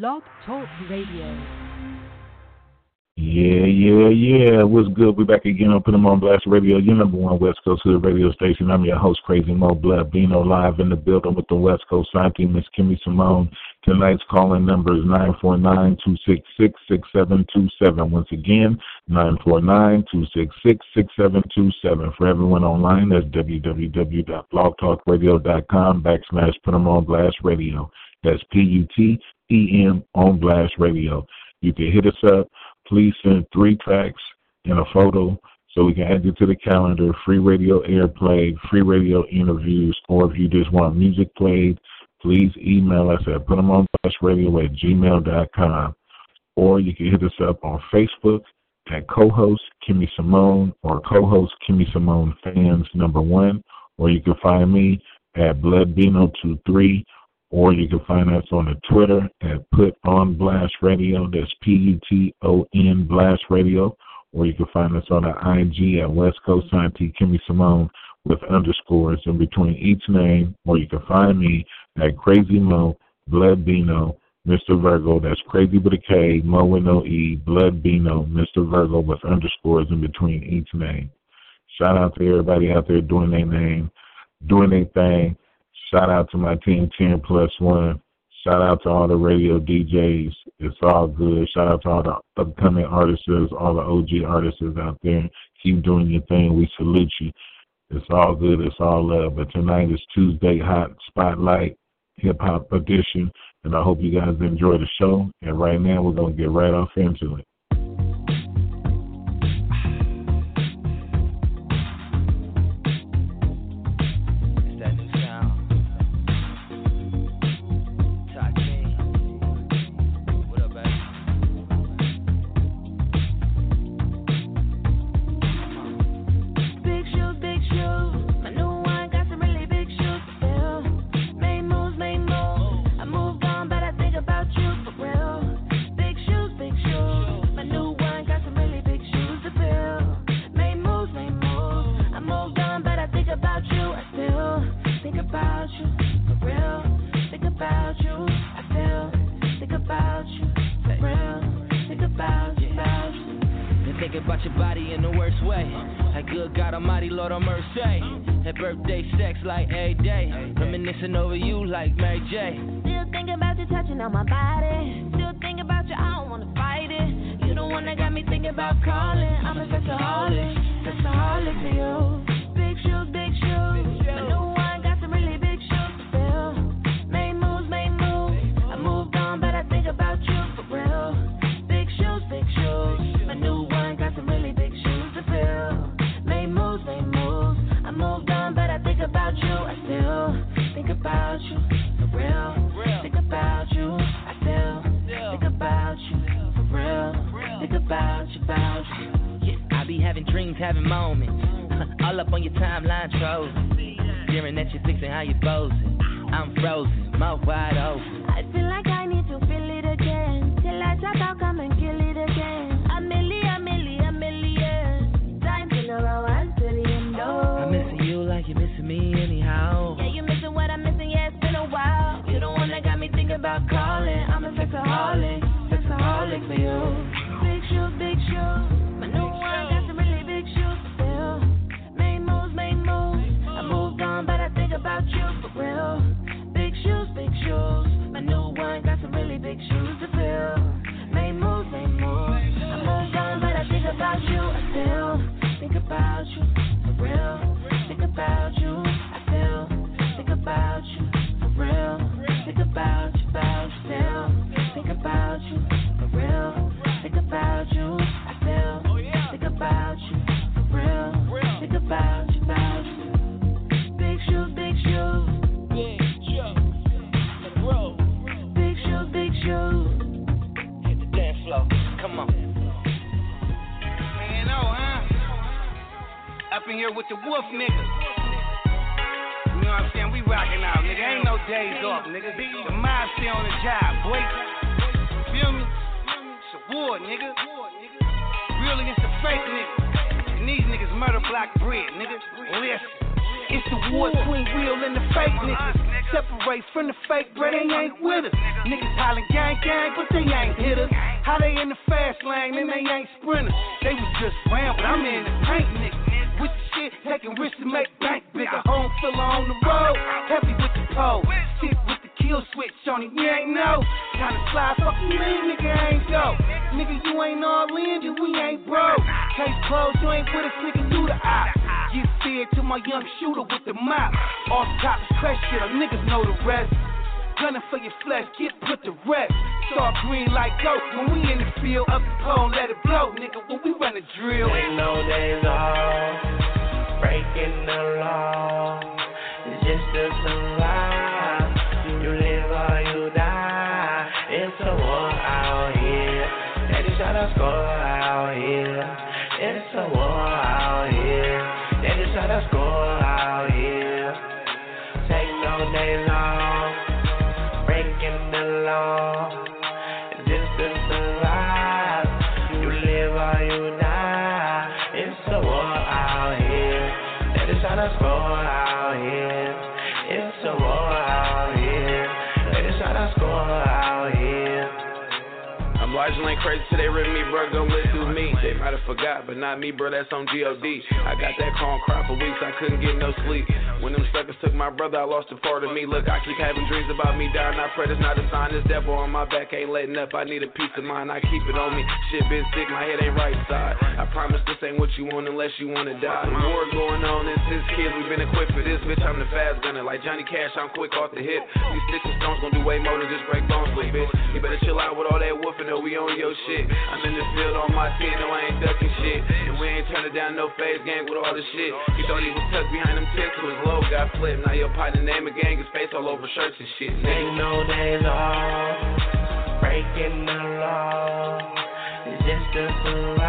Blog Talk Radio. Yeah, yeah, yeah. What's good? We're back again on Put 'em on Blast Radio, your number one West Coast Hood radio station. I'm your host, Crazy Mo Blood, Bino live in the building with the West Coast sign team, Miss Kimmy Simone. Tonight's calling number is 949-266-6727. Once again, 949-266-6727. For everyone online, that's www.blogtalkradio.com backslash Put 'em on Blast Radio. That's P-U-T-E-M on Blast Radio. You can hit us up. Please send three tracks and a photo so we can add you to the calendar. Free radio airplay, free radio interviews, or if you just want music played, please email us at putemonblast.radio at gmail.com. Or you can hit us up on Facebook at co-host Kimmy Simone or co-host Kimmy Simone fans number one. Or you can find me at bloodbino23 or you can find us on the Twitter at Put On Blast Radio. That's P U T O N Blast Radio. Or you can find us on the IG at West Coast Scientist Kimmy Simone with underscores in between each name. Or you can find me at Crazy Mo Blood Bino Mr. Virgo. That's Crazy with a K, Mo with no E, Blood Bino Mr. Virgo with underscores in between each name. Shout out to everybody out there doing their name, doing their thing Shout out to my team, 10 plus one. Shout out to all the radio DJs. It's all good. Shout out to all the upcoming artists, all the OG artists out there. Keep doing your thing. We salute you. It's all good. It's all love. But tonight is Tuesday Hot Spotlight Hip Hop Edition. And I hope you guys enjoy the show. And right now, we're going to get right off into it. That's a holic, that's a holic for you. perfect for you. Niggas, nigga. B, the mind stay on the job, boy. Feel me? It's a war, nigga. Real against the fake, nigga. And these niggas murder black bread, nigga. Listen. It's the war between real and the fake niggas. Separate from the fake, bro, they ain't with us. Niggas hollin' gang, gang, but they ain't hitters. How they in the fast lane and they ain't sprinters. They was just rambling, I'm in the paint, nigga. With the shit, taking risks to make bank bigger. Home filler on the road, heavy with the pole kill switch on it, you ain't know. Kinda slide, fuck you mean, nigga, ain't go. Nigga, you ain't all in, then we ain't broke. Case closed, you ain't with us, nigga, you the op. Get fed to my young shooter with the mop. Off top is crash shit, our niggas know the rest. Gunning for your flesh, get put to rest. Start green like goat when we in the field. Up the pole, let it blow, nigga, when we run the drill. Ain't no days off, breaking the law. It's just to ain't crazy till they might have forgot, but not me, bro. That's on God. I got that and cry for weeks. I couldn't get no sleep. When them suckers took my brother, I lost a part of me. Look, I keep having dreams about me dying. I pray that's not a sign. This devil on my back ain't letting up. I need a peace of mind. I keep it on me. Shit been sick, my head ain't right side. I promise this ain't what you want unless you wanna die. War going on, and since kids we been equipped for this. Bitch, I'm the fast gunner. Like Johnny Cash, I'm quick off the hip. These sticks and stones gon' do way more than just break bones, bitch. You better chill out with all that woofing, or we on your shit. I'm in the field on my team, no, I ain't ducking shit. And we ain't turning down no phase gang with all the shit. He he was tucked behind them tents, so his low got flipped. Now your partner name a gang, his face all over shirts and shit. Nigga. Ain't no days off, breaking the law. Just survive.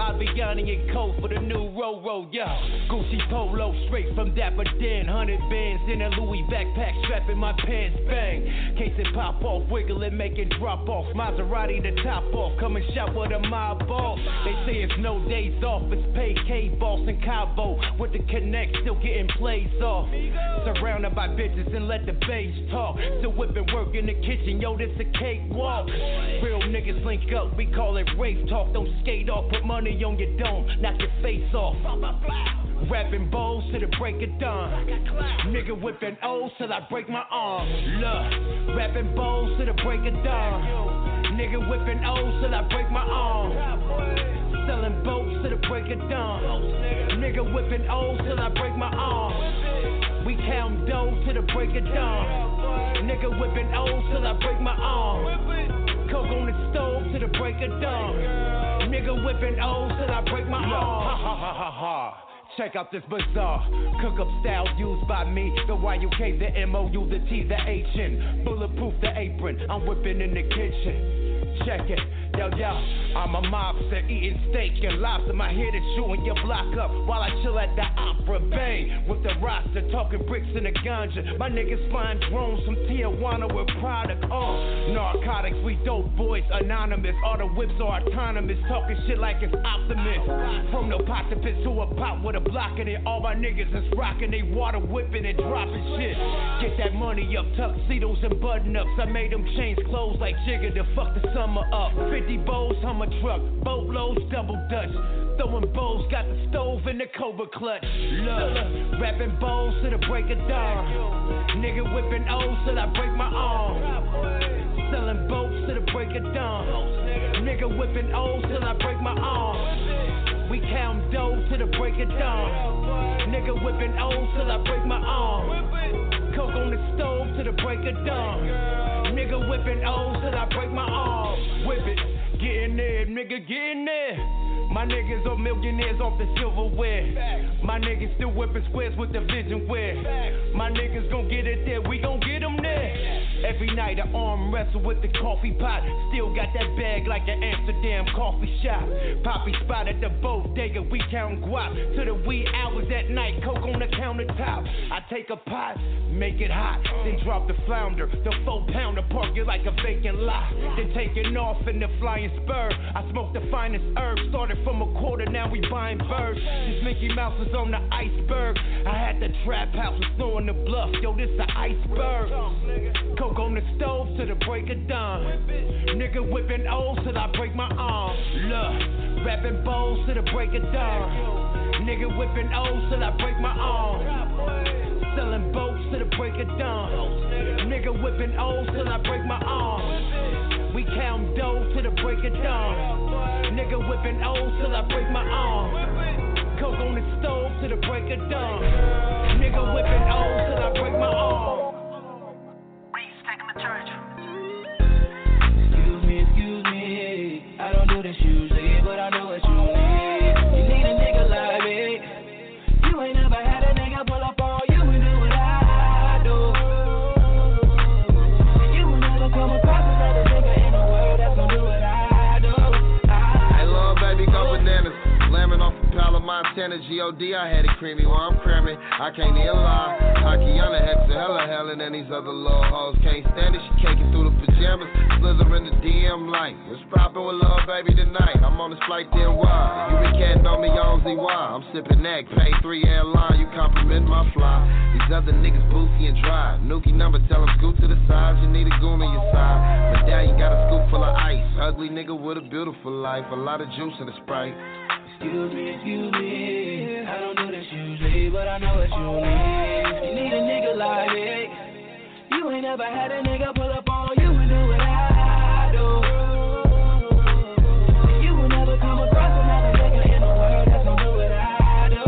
Avianne and Co for the new Roro, yo. Gucci Polo, straight from Dapper Dan, 100 bands in a Louis backpack, strapping my pants, bang. Case it pop off, wiggle it, make it drop off. Maserati the top off, come and shop with a mob boss. They say it's no days off, it's pay K boss in Cabo, with the connect, still getting plays off. Surrounded by bitches and let the bass talk. Still whipping work in the kitchen, yo, this a cakewalk. Real niggas link up, we call it race talk. Don't skate off, put money on your dome, knock your face off. Rapping bowls to the break of dawn. Nigga whipping O's till I break my arm. Look, rapping bowls to the break of dawn. Nigga whipping O's till I break my arm. Selling boats to the break of dawn. Nigga whipping O's till I break my arm. We count dough to the break of dawn. Nigga whipping O's till I break my arm. Coke on the stove to the break of dawn. Nigga whipping O's till I break my arm. Ha ha ha ha ha. Check out this bizarre cook up style used by me. The YUK, the MOU, the T, the H, and bulletproof the apron. I'm whipping in the kitchen. Check it. Yo, yo, I'm a mobster eating steak and lobster. My head is shooting your block up while I chill at the Opera Bay with the roster talking bricks in the ganja. My niggas flying drones from Tijuana with product on. Narcotics, we dope boys, anonymous. All the whips are autonomous, talking shit like it's Optimus. From the pot to pit to a pot with a block in it. All my niggas is rocking, they water whipping and dropping shit. Get that money up, tuxedos and button ups. I made them change clothes like Jigga to fuck the summer up. 50 bowls, I'm a truck, boatloads, double dutch. Throwing bowls, got the stove in the Cobra clutch. Look, rapping bowls to the break of dawn. Nigga whipping O's till I break my arm. Selling boats to the break of dawn. Nigga whipping O's till I break my arm. We count dough to the break of dawn. Nigga whipping O's till I break my arm. Coke on the stove to the break of dawn. Nigga whipping O's till I break my arm. Whip it, get in there, nigga, get in there. My niggas are millionaires off the silverware. My niggas still whipping squares with the vision wear. My niggas gon' get it there, we gon' get them there. Every night I arm wrestle with the coffee pot. Still got that bag like an Amsterdam coffee shop. Poppy spot at the boat, bodega, we count guap. To the wee hours at night, coke on the countertop. I take a pot, make it hot, then drop the flounder. The four pounder park it like a vacant lot. Then taking off in the flying spur. I smoke the finest herb, started from a quarter, now we buying birds. This Mickey Mouse is on the iceberg. I had the trap house, was throwing the bluff. Yo, this the iceberg. Coke on the stove till the break of dawn. Nigga whipping O's till I break my arm. Look, rapping bowls to the break of dawn. Nigga whipping O's till I break my arm. Selling boats till the break of dawn. Nigga whipping O's till I break my arm. We count dough to the break of dawn. Nigga whipping O's till I break my arm. Coke on the stove to the break of dawn. Nigga whipping O's till I break my arm. Montana G.O.D. I had it creamy while I'm cramming. I can't even lie. Akiana to hella hell and these other little hoes can't stand it. She caking through the pajamas, slithering the DM like, what's poppin' with little baby tonight? I'm on this flight then why? You been catting on me on ZY. I'm sipping neck, pay three airline. You compliment my fly. These other niggas boozy and dry. Nuki number, tell them scoot to the side. You need a goon on your side. But now you got a scoop full of ice. Ugly nigga with a beautiful life. A lot of juice in the sprite. Excuse me, excuse me. I don't do this usually, but I know what you. You need a nigga like me. You ain't never had a nigga pull up on you and do what I do. You will never come across another nigga in the world that's gonna do what I do.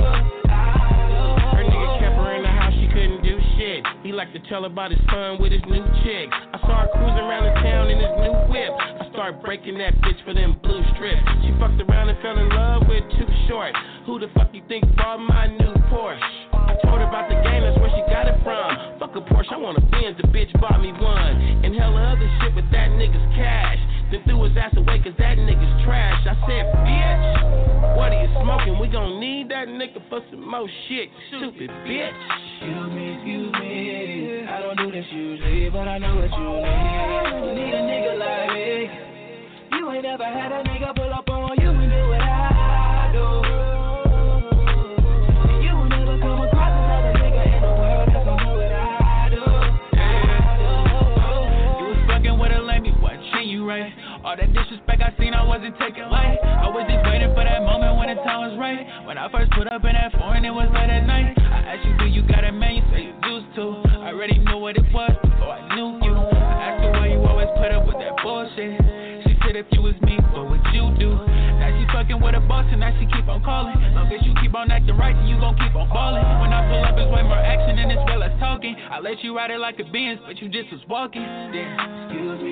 Her nigga kept her in the house, she couldn't do shit. He liked to tell about his fun with his new chick. I saw her cruising around the town in his new whip. I started breaking that bitch for them blue strips. She fucked around and fell in love with Too Short. Who the fuck you think bought my new Porsche? I told her about the game, that's where she got it from. Fuck a Porsche, I want a Benz, the bitch bought me one. And hella other shit with that nigga's cash. Then threw his ass away cause that nigga's trash. I said, bitch, what are you smoking? We gon' need that nigga for some more shit, stupid bitch. Excuse me, excuse me. I don't do this usually, but I know what you need. You need a nigga like me. You ain't never had a nigga pull up on you and do what I do. You will never come across another nigga in the world that's what I do. You was fucking with a watching you right. All that disrespect I seen, I wasn't taking light. I was just waiting for that moment when the time was right. When I first put up in that foreign, it was late at night. I asked you, do you got a man? You say you if you was me, what would you do? Now she fucking with a boss and now she keep on calling. Long as you keep on acting right, then you gon' keep on balling. When I pull up, it's way more action than it's real as talking. I let you ride it like a Benz, but you just was walking. Me, excuse me.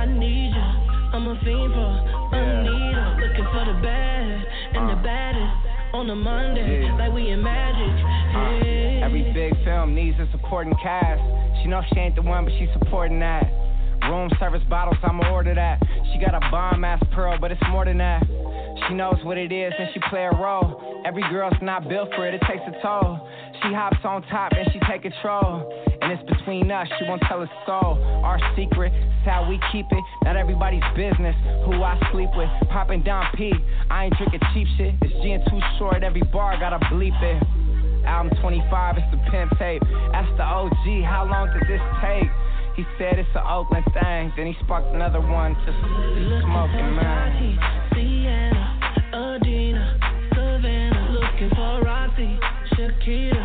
I need you. I'm a fiend for Anita. Looking for the bad and the uh. baddest on a Monday, Yeah. like we in Magic. Uh. Hey. Every big film needs a supporting cast. She know she ain't the one, but she's supporting that. Room service bottles, I'ma order that. She got a bomb ass pearl, but it's more than that. She knows what it is and she play a role. Every girl's not built for it, it takes a toll. She hops on top and she take control. And it's between us, she won't tell a soul. Our secret is how we keep it. Not everybody's business. Who I sleep with, popping Dom P. I ain't drinking cheap shit. It's G and too short. Every bar gotta bleep it. Album 25, it's the pimp tape. That's the OG. How long did this take? He said it's an Oakland thing. Then he sparked another one, just smoking, man. Adina, Savannah. Looking for Roxy, Shakira.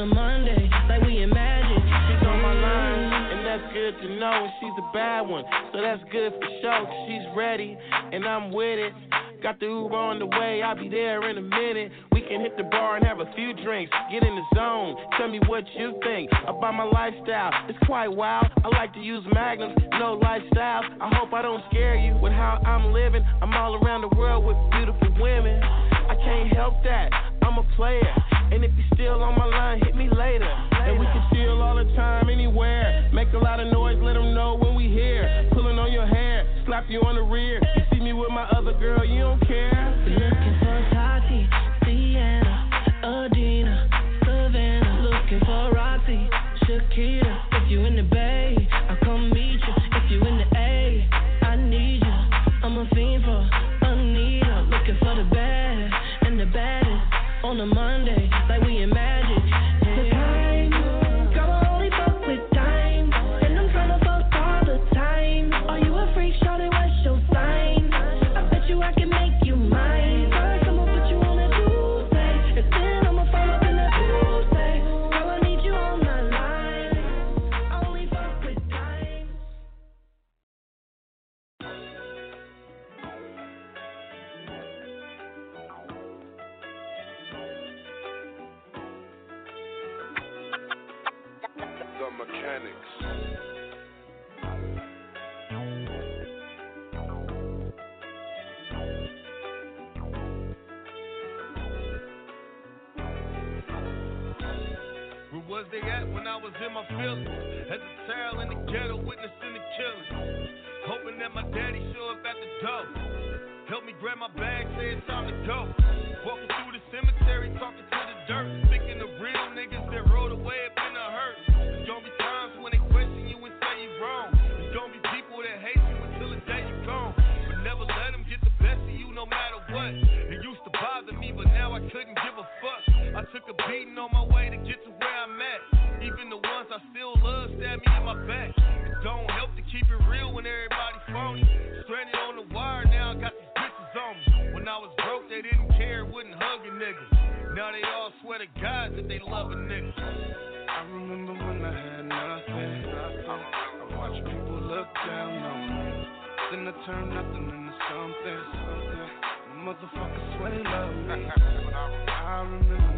A Monday, like we in Magic. She's on my line, mm. and that's good to know. And she's a bad one, so that's good for sure. she's ready, and I'm with it. Got the Uber on the way, I'll be there in a minute. We can hit the bar and have a few drinks. Get in the zone, tell me what you think about my lifestyle. It's quite wild. I like to use magnums, no lifestyle. I hope I don't scare you with how I'm living. I'm all around the world with beautiful women. I can't help that. I'm a player. And if you're still on my line, hit me later. And we can chill all the time, anywhere. Make a lot of noise, let them know when we here. Pulling on your hair, slap you on the rear. You see me with my other girl, you don't care. When I was in my feelings? As a child in the ghetto, witnessing the killings. Hoping that my daddy show up at the door. Help me grab my bag, say it's time to go. Walking through the cemetery, talking to the dirt. Speaking of real niggas that rode away up in the hurt. There's gonna be times when they question you and say you wrong. There's gonna be people that hate you until the day you gone. But never let them get the best of you no matter what. It used to bother me, but now I couldn't give a fuck. I took a beating on my way to my back. It don't help to keep it real when everybody phony. Stranded on the wire, now I got these bitches on me. When I was broke, they didn't care, wouldn't hug a nigga. Now they all swear to God that they love a nigga. I remember when I had nothing. I watched people look down on me. Then I turned nothing into something. something. Motherfuckers swear love me. I remember.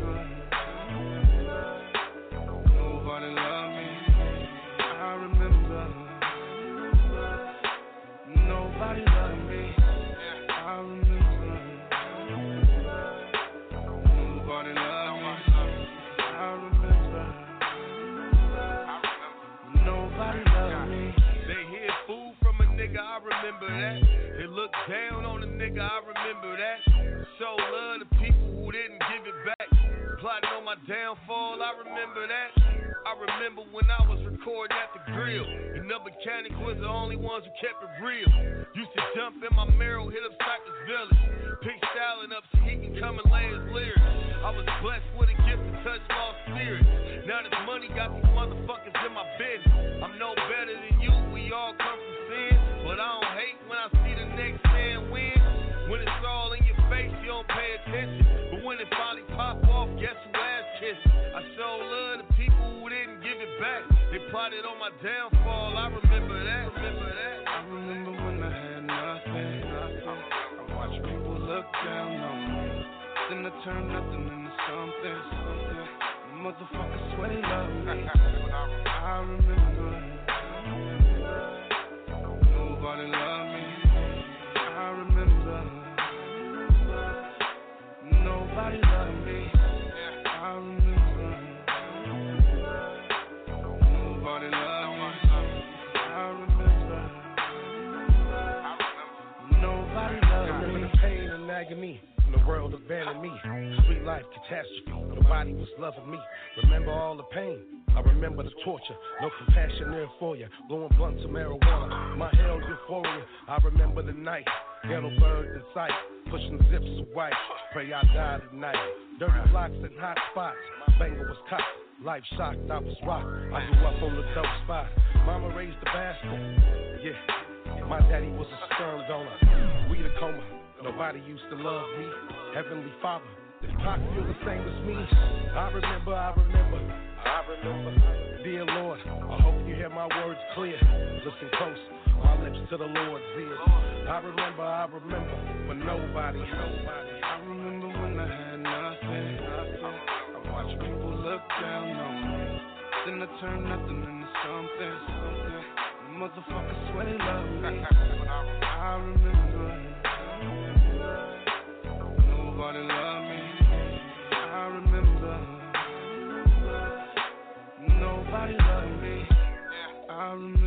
Kept it real. Used to jump in my mirror, hit up Cypress Village. Pick Stalin up so he can come and lay his lyrics. I was blessed with a gift to touch lost spirits. Now this money got these motherfuckers in my business. I'm no better than you, we all come from sin. But I don't hate when I see the next man win. When it's all in your face, you don't pay attention. But when it finally pop off, guess who ass kissed? I show love to people who didn't give it back. They plotted on my downfall, I remember I turned nothing into something. something. Motherfuckers swear they love me. World abandoned me. Street life catastrophe. Nobody was loving me. Remember all the pain. I remember the torture. No compassion there for you. Blowing blunts of marijuana. My hell euphoria. I remember the night. Ghetto birds in sight. Pushing zips of white. Pray I die tonight. Dirty blocks and hot spots. Banger was cocked. Life shocked, I was rocked. I grew up on the dope spot. Mama raised the bastard. Yeah. My daddy was a sperm donor. We the coma. Nobody used to love me. Heavenly Father. If Pac feel the same as me, I remember, I remember, I remember. Dear Lord, I hope you hear my words clear. Listen close, my lips to the Lord's ears. I remember, I remember, but nobody, nobody. I remember when I had nothing. I watched people look down on me. Then I turned nothing into something. something. Motherfuckers swear they love me. I remember. I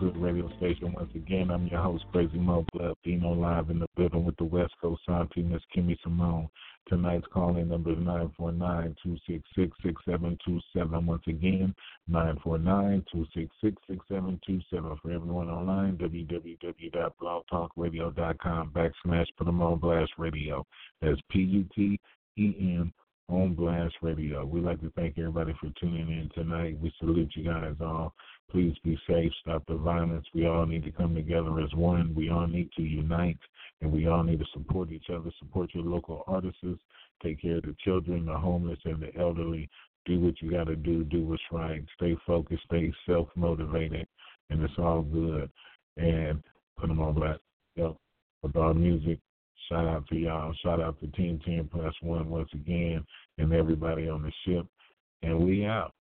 West radio station. Once again, I'm your host, Crazy Mo Blood, Bino live in the building with the West Coast team. Miss Kimmy Simone. Tonight's calling number is 949-266-6727. Once again, 949-266-6727. For everyone online, www.blogtalkradio.com backslash put blast radio. That's P-U-T-E-M on Blast Radio. We'd like to thank everybody for tuning in tonight. We salute you guys all. Please be safe. Stop the violence. We all need to come together as one. We all need to unite, and we all need to support each other. Support your local artists. Take care of the children, the homeless, and the elderly. Do what you got to do. Do what's right. Stay focused. Stay self motivated, and it's all good. And put them on blast. Yep. With our music. Shout out to y'all. Shout out to Team 10 Plus One once again, and everybody on the ship. And we out.